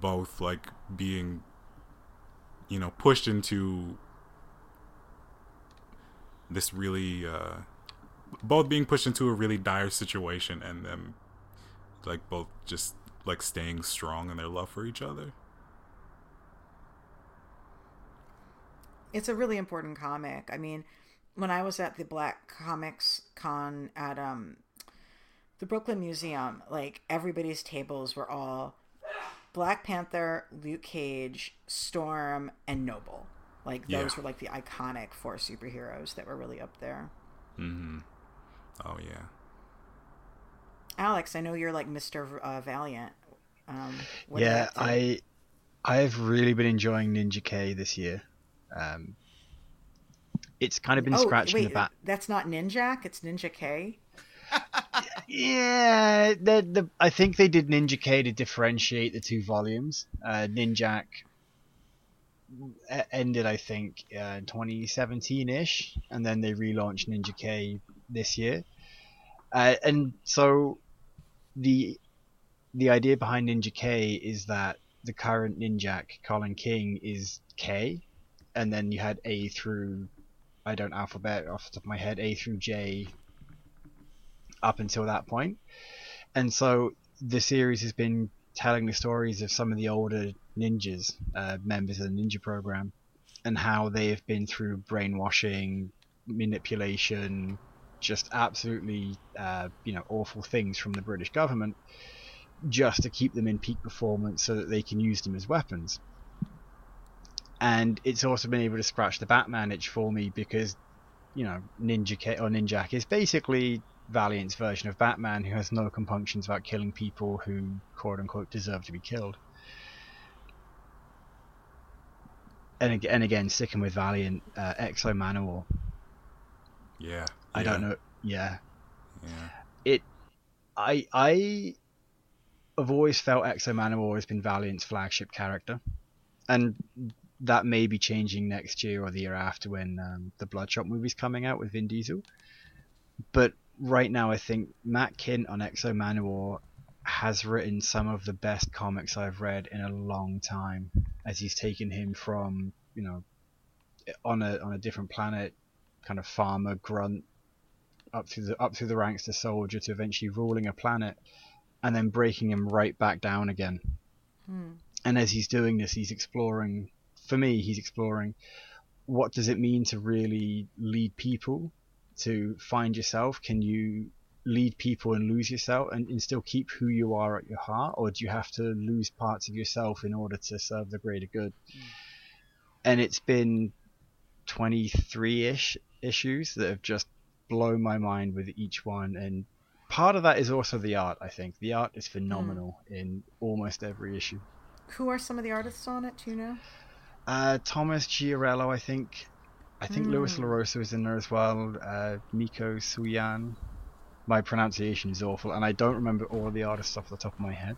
both like being you know pushed into this really uh both being pushed into a really dire situation and them like both just like staying strong in their love for each other it's a really important comic. I mean, when I was at the Black Comics Con at um the Brooklyn Museum, like everybody's tables were all Black Panther, Luke Cage, Storm, and Noble. Like those Yeah. were like the iconic four superheroes that were really up there. Mm-hmm. oh yeah Alex, I know you're like Mr. Uh, Valiant. Um, what yeah. I I've really been enjoying Ninja K this year. Um, it's kind of been oh, scratching wait, the back. That's not Ninjak. It's Ninja K. Yeah, the, the I think they did Ninja K to differentiate the two volumes. Uh, Ninjak ended, I think, uh, 2017-ish, and then they relaunched Ninja K this year. Uh, and so the the idea behind Ninja K is that the current Ninjak, Colin King, is K, and then you had A through I don't alphabet off the top of my head, A through J up until that point. And so the series has been telling the stories of some of the older ninjas, uh, members of the ninja program, and how they have been through brainwashing, manipulation, just absolutely, uh, you know, awful things from the British government, just to keep them in peak performance so that they can use them as weapons. And it's also been able to scratch the Batman itch for me because, you know, Ninja K or Ninjak is basically Valiant's version of Batman who has no compunctions about killing people who quote unquote deserve to be killed. And again, and again sticking with Valiant, uh, X-O Manowar. Yeah. I yeah, don't know. Yeah, Yeah. it. I I have always felt X-O Manowar has been Valiant's flagship character, and that may be changing next year or the year after when um, the Bloodshot movie's coming out with Vin Diesel. But right now, I think Matt Kindt on X-O Manowar has written some of the best comics I've read in a long time, as he's taken him from you know on a on a different planet, kind of farmer grunt, up through the up through the ranks to soldier to eventually ruling a planet, and then breaking him right back down again. Hmm. And as he's doing this, he's exploring. For me, he's exploring what does it mean to really lead people, to find yourself. Can you lead people and lose yourself and, and still keep who you are at your heart, or do you have to lose parts of yourself in order to serve the greater good? And it's been 23-ish issues that have just blown my mind with each one and part of that is also the art i think the art is phenomenal in almost every issue Who are some of the artists on it? Do you know? uh, tomas giorello i think i think lewis Hmm. larosa is in there as well uh, mico suayan my pronunciation is awful and i don't remember all the artists off the top of my head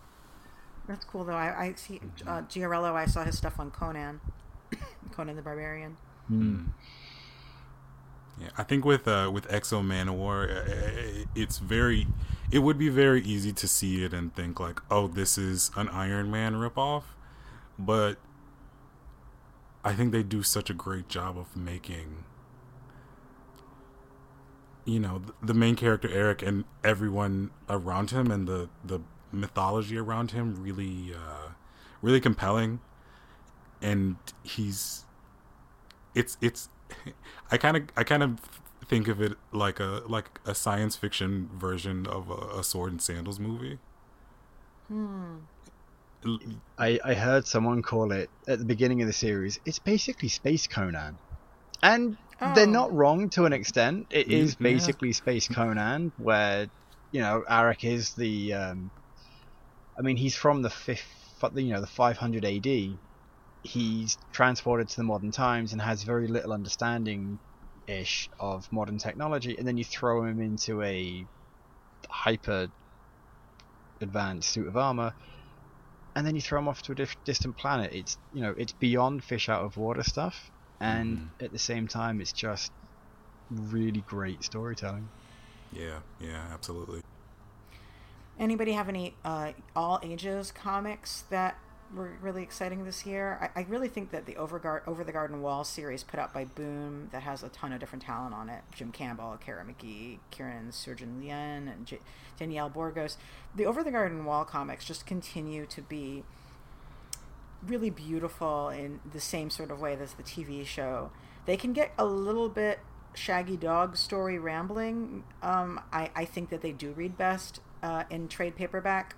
That's cool though. I, I see uh, Giorello. I saw his stuff on Conan, Conan the Barbarian. Hmm. Yeah, I think with uh, with X-O Manowar, uh, it's very, it would be very easy to see it and think like, oh, this is an Iron Man ripoff, but I think they do such a great job of making, you know, the main character Eric and everyone around him and the the mythology around him really, uh, really compelling, and he's it's it's I kind of I kind of think of it like a like a science fiction version of a, a sword and sandals movie. Hmm. L- I, I heard someone call it at the beginning of the series. It's basically Space Conan, and they're Oh. not wrong to an extent. It Yeah. basically Space Conan, where you know Aric is the. Um, I mean, he's from the fifth, you know, the 500 AD. He's transported to the modern times and has very little understanding, ish, of modern technology, and then you throw him into a hyper advanced suit of armor and then you throw them off to a diff- distant planet. It's you know it's beyond fish out of water stuff, and at the same time it's just really great storytelling. Yeah, yeah, absolutely. Anybody have any uh, all ages comics that were really exciting this year? I, I really think that the Over, Over the Garden Wall series put out by Boom that has a ton of different talent on it. Jim Campbell, Cara McGee, Kiernan Sjursen-Lien, and J- Danielle Burgos. The Over the Garden Wall comics just continue to be really beautiful in the same sort of way as the TV show. They can get a little bit shaggy dog story rambling. Um, I, I think that they do read best uh, in trade paperback,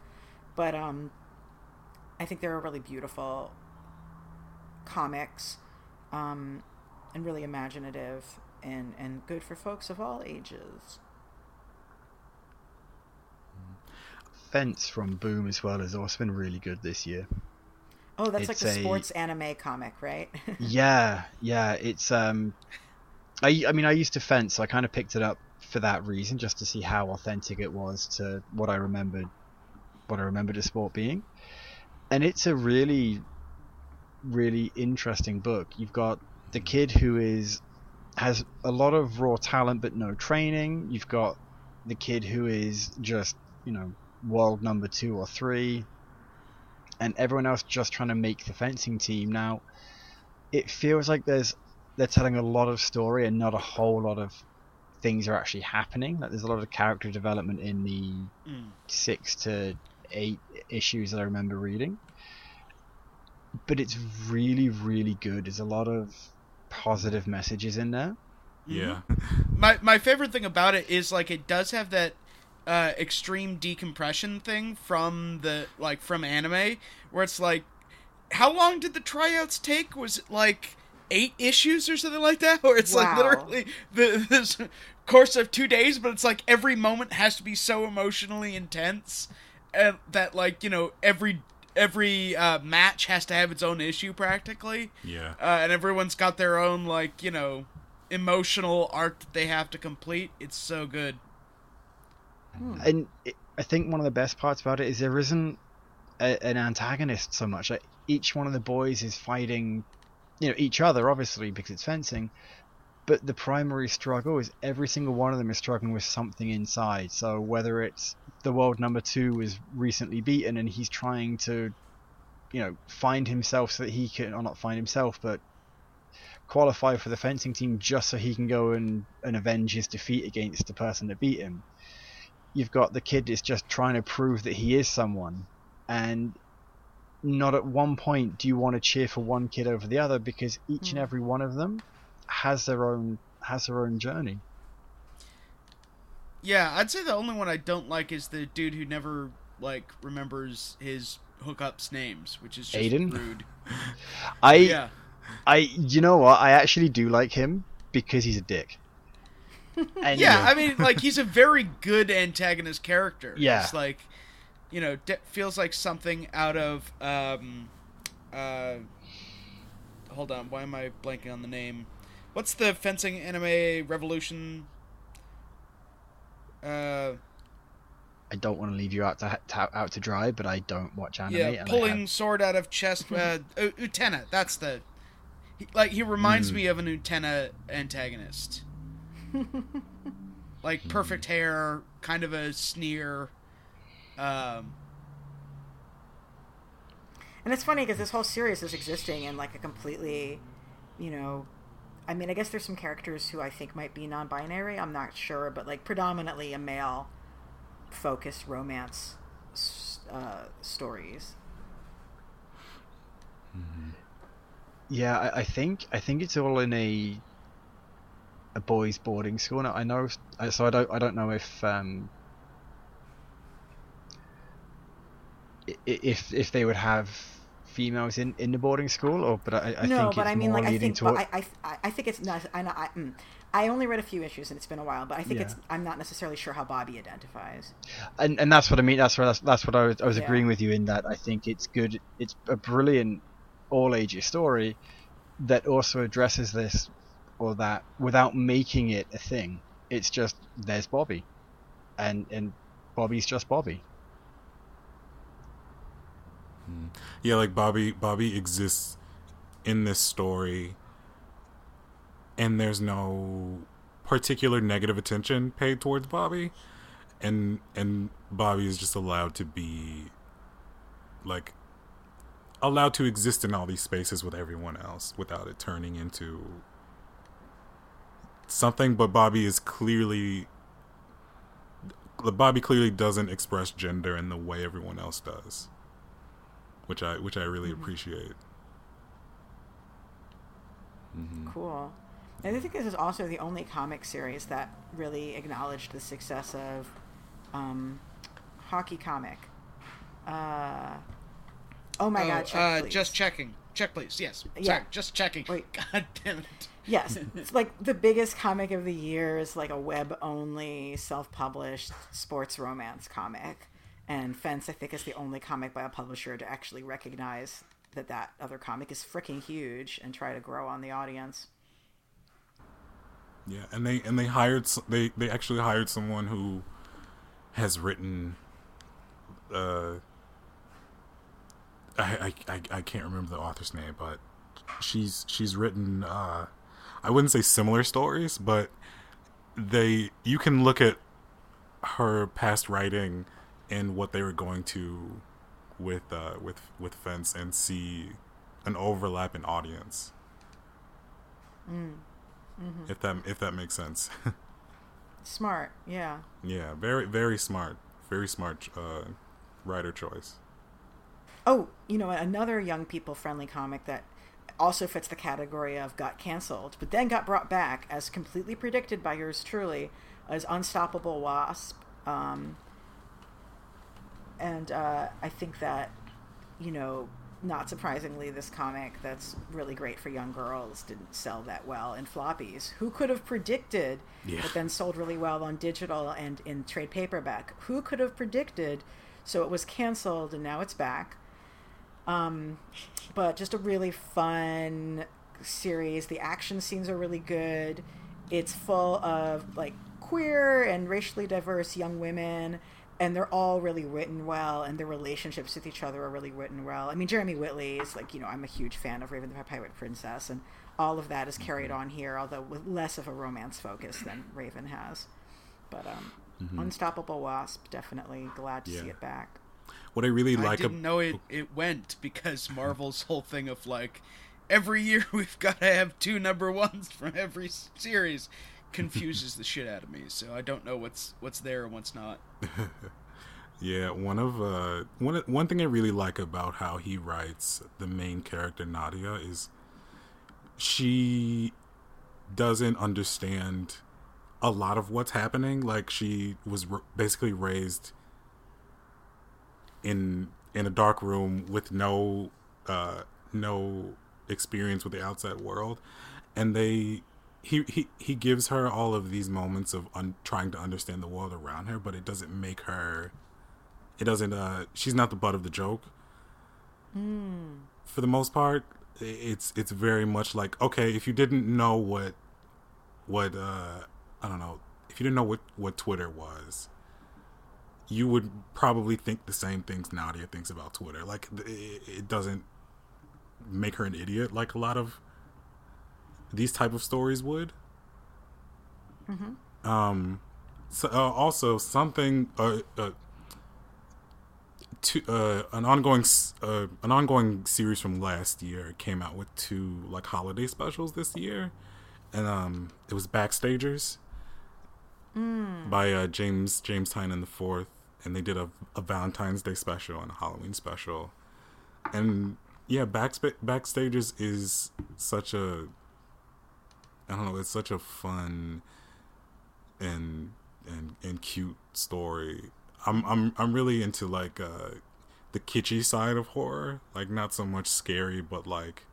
but um, I think they're really beautiful comics um, and really imaginative and, and good for folks of all ages. Fence from Boom as well has also been really good this year. Oh, that's like It's the a- sports anime comic, right? Yeah, yeah. It's um, I I mean I used to fence, so I kind of picked it up for that reason, just to see how authentic it was to what I remembered, what I remembered a sport being, and it's a really, really interesting book. You've got the kid who is has a lot of raw talent but no training. You've got the kid who is just you know world number two or three, and everyone else just trying to make the fencing team now it feels like there's they're telling a lot of story and not a whole lot of things are actually happening. Like there's a lot of character development in the Mm. six to eight issues that I remember reading. But it's really, really good. There's a lot of positive messages in there. Yeah. My my favorite thing about it is like it does have that uh, extreme decompression thing from the like from anime where it's like how long did the tryouts take? Was it like eight issues or something like that? Or it's like literally the this course of two days, but it's like every moment has to be so emotionally intense and that like you know every every uh, match has to have its own issue practically Yeah. uh, and everyone's got their own like you know emotional arc that they have to complete it's so good And it, I think one of the best parts about it is there isn't a, an antagonist so much. Like each one of the boys is fighting, you know, each other obviously because it's fencing. But the primary struggle is every single one of them is struggling with something inside. So whether it's the world number two was recently beaten and he's trying to, you know, find himself so that he can, or not find himself, but qualify for the fencing team just so he can go and, and avenge his defeat against the person that beat him you've got the kid that's just trying to prove that he is someone and not at one point do you want to cheer for one kid over the other because each and Mm. every one of them has their own has their own journey yeah i'd say the only one i don't like is the dude who never like remembers his hookups names which is just Aiden? rude. I yeah. I you know what? I actually do like him because he's a dick. And yeah i mean like he's a very good antagonist character. Yeah. it's like you know de- feels like something out of um uh hold on why am i blanking on the name? What's the fencing anime revolution uh i don't want to leave you out to, to out to dry but i don't watch anime yeah pulling have- sword out of chest uh U- utena that's the he, like he reminds Hmm. me of an utena antagonist like perfect hair kind of a sneer um And it's funny because this whole series is existing in like a completely, you know, I mean, I guess there's some characters who I think might be non-binary. I'm not sure, but like predominantly a male-focused romance uh, stories. Yeah, I, I think I think it's all in a a boys' boarding school. I know, so I don't I don't know if um if if they would have females in, in the boarding school, or but I, I no, think but it's I mean, more like I think, toward. but I, I, I think it's not. I, know- I, mm, I only read a few issues and it's been a while, but I think Yeah. it's. I'm not necessarily sure how Bobby identifies. and and that's what I mean. That's what that's, that's what I was I was Yeah. agreeing with you in that I think it's good. It's a brilliant all ages story that also addresses this or that without making it a thing. It's just there's Bobby, and and Bobby's just Bobby. Mm-hmm. Yeah, like Bobby Bobby exists in this story and there's no particular negative attention paid towards Bobby and and Bobby is just allowed to be like allowed to exist in all these spaces with everyone else without it turning into something but Bobby is clearly the Bobby clearly doesn't express gender in the way everyone else does which I which I really appreciate. Cool. And I think this is also the only comic series that really acknowledged the success of um, hockey comic. Uh, oh my oh, god! Check, uh, please. just checking check please yes Yeah. sorry just checking Wait. god damn it Yes, it's like the biggest comic of the year is like a web-only, self-published sports romance comic, and Fence I think is the only comic by a publisher to actually recognize that that other comic is freaking huge and try to grow on the audience. Yeah, and they and they hired they they actually hired someone who has written uh I I I, can't remember the author's name, but she's she's written uh I wouldn't say similar stories, but they you can look at her past writing and what they were going to with uh with with Fence and see an overlap in audience. If that if that makes sense. Smart, yeah. yeah, very very smart. Very smart uh writer choice. Oh, you know, another young people friendly comic that also fits the category of got canceled, but then got brought back as completely predicted by yours truly, as Unstoppable Wasp. Um, and uh, I think that, you know, not surprisingly, this comic that's really great for young girls didn't sell that well in floppies. Who could have predicted, Yeah. but then sold really well on digital and in trade paperback? Who could have predicted? So it was canceled and now it's back. Um, but just a really fun series. The action scenes are really good. It's full of like queer and racially diverse young women, and they're all really written well, and their relationships with each other are really written well. I mean, Jeremy Whitley is like, you know, I'm a huge fan of Raven the Pirate Princess, and all of that is carried on here, although with less of a romance focus than Raven has. But um, Unstoppable Wasp, definitely glad to see it back. What I really I like didn't ab- know it, it went because Marvel's whole thing of like every year we've got to have two number ones from every series confuses the shit out of me. So I don't know what's what's there and what's not. Yeah, one of uh one one thing I really like about how he writes the main character Nadia is she doesn't understand a lot of what's happening. Like she was basically raised in in a dark room with no uh no experience with the outside world and they he he, he gives her all of these moments of un- trying to understand the world around her but it doesn't make her it doesn't uh she's not the butt of the joke. For the most part it's it's very much like okay if you didn't know what what uh i don't know if you didn't know what what twitter was you would probably think the same things nadia thinks about twitter. Like it, it doesn't make her an idiot like a lot of these type of stories would. Um so uh, also something uh, uh two, uh, an ongoing uh, an ongoing series from last year came out with two like holiday specials this year, and um, it was Backstagers by uh, James James Tynion the fourth, and they did a, a Valentine's Day special and a Halloween special, and yeah, Backspa- Backstagers is such a I don't know, it's such a fun and and and cute story. I'm I'm I'm really into like uh the kitschy side of horror, like not so much scary, but like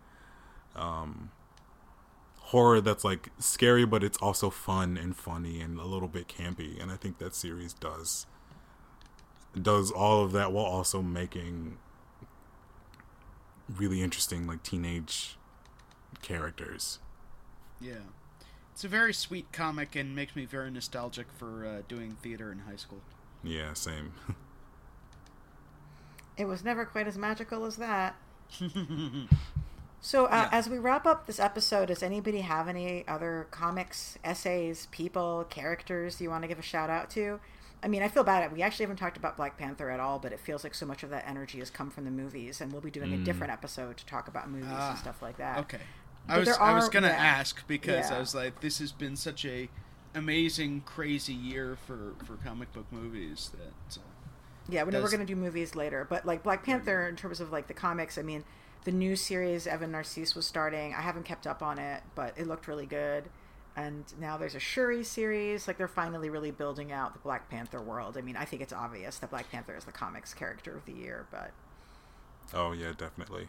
um horror that's like scary but it's also fun and funny and a little bit campy and I think that series does does all of that while also making really interesting like teenage characters. Yeah. It's a very sweet comic and makes me very nostalgic for uh, doing theater in high school. Yeah, same. It was never quite as magical as that. so, uh, Yeah. as we wrap up this episode, does anybody have any other comics, essays, people, characters you want to give a shout out to? I mean, I feel bad. We actually haven't talked about Black Panther at all, but it feels like so much of that energy has come from the movies, and we'll be doing a different episode to talk about movies Ah, and stuff like that. Okay. I was there I was gonna yeah. ask because Yeah. I was like, this has been such a amazing, crazy year for for comic book movies that. Uh, Yeah, we know we're does- going to do movies later, but like Black Panther, in terms of like the comics, I mean, the new series Evan Narcisse was starting. I haven't kept up on it, but it looked really good. And now there's a Shuri series. Like they're finally really building out the Black Panther world. I mean, I think it's obvious that Black Panther is the comics character of the year, but oh yeah, definitely.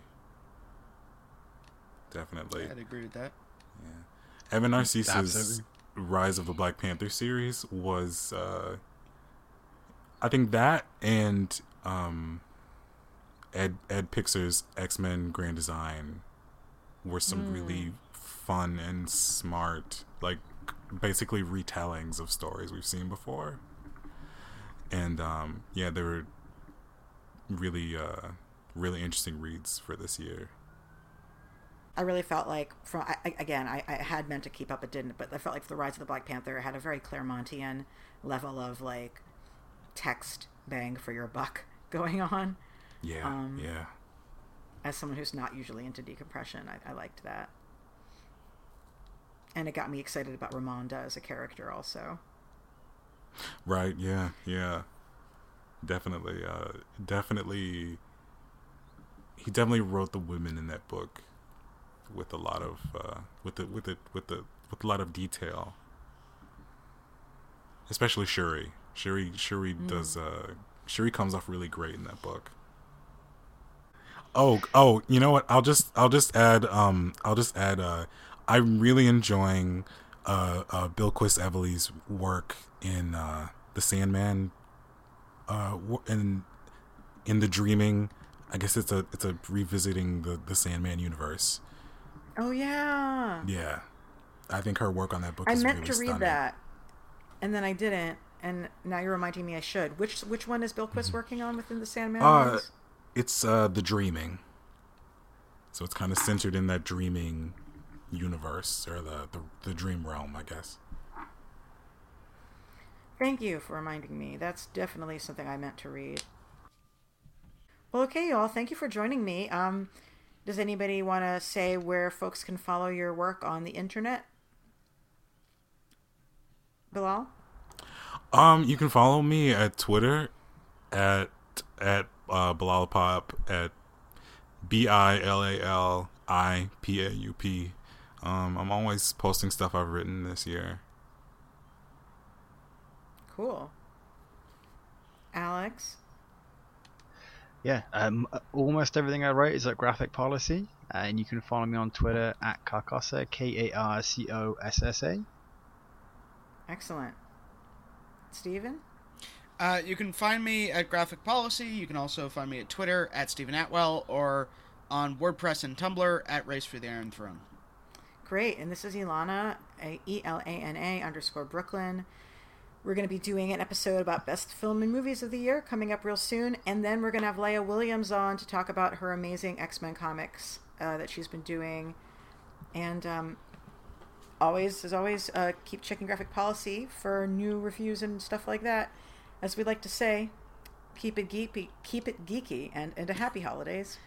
Definitely. I'd agree with that. Yeah. Evan Narcisse's Absolutely. Rise of the Black Panther series was, uh, I think that and um, Ed Ed Piskor's X Men Grand Design were some really fun and smart, like basically retellings of stories we've seen before. And um, yeah, they were really uh, really interesting reads for this year. I really felt like from I, again I, I had meant to keep up but didn't but I felt like the Rise of the Black Panther had a very Claremontian level of like text bang for your buck going on. Yeah, Um, yeah. As someone who's not usually into decompression, I, I liked that, and it got me excited about Ramonda as a character also. Right, yeah, yeah. Definitely, uh definitely he definitely wrote the women in that book with a lot of uh with the with it with the with a lot of detail. Especially Shuri. Shuri Shuri does uh Shuri comes off really great in that book. Oh, oh, you know what? I'll just I'll just add um I'll just add uh I'm really enjoying uh, uh Bilquis Evely's work in uh the Sandman uh in in the dreaming I guess it's a it's a revisiting the the Sandman universe. Oh yeah, Yeah. I think her work on that book I is meant really to read stunning. that, and then I didn't, and now you're reminding me I should. Which which one is Bilquis working on within the Sandman? Uh, it's uh the dreaming. So it's kind of centered in that dreaming universe or the, the the dream realm, I guess. Thank you for reminding me. That's definitely something I meant to read. Well, okay, y'all. Thank you for joining me. Um, does anybody want to say where folks can follow your work on the internet? Bilal? Um, you can follow me at Twitter at at uh, Bilal Pop at B I L A L I P A U P. Um, I'm always posting stuff I've written this year. Cool. Alex? Yeah, um, almost everything I write is at Graphic Policy, and you can follow me on Twitter at Karcossa, K A R C O S S A. Excellent. Steven? Uh, you can find me at Graphic Policy. You can also find me at Twitter at Steven Attewell or on WordPress and Tumblr at Race for the Iron Throne. Great. And this is Elana, a E L A N A underscore Brooklyn. We're going to be doing an episode about best film and movies of the year coming up real soon. And then we're going to have Leah Williams on to talk about her amazing X Men comics uh, that she's been doing. And um, always, as always, uh, keep checking graphic policy for new reviews and stuff like that. As we like to say, keep it geeky, keep it geeky, and, and a happy holidays.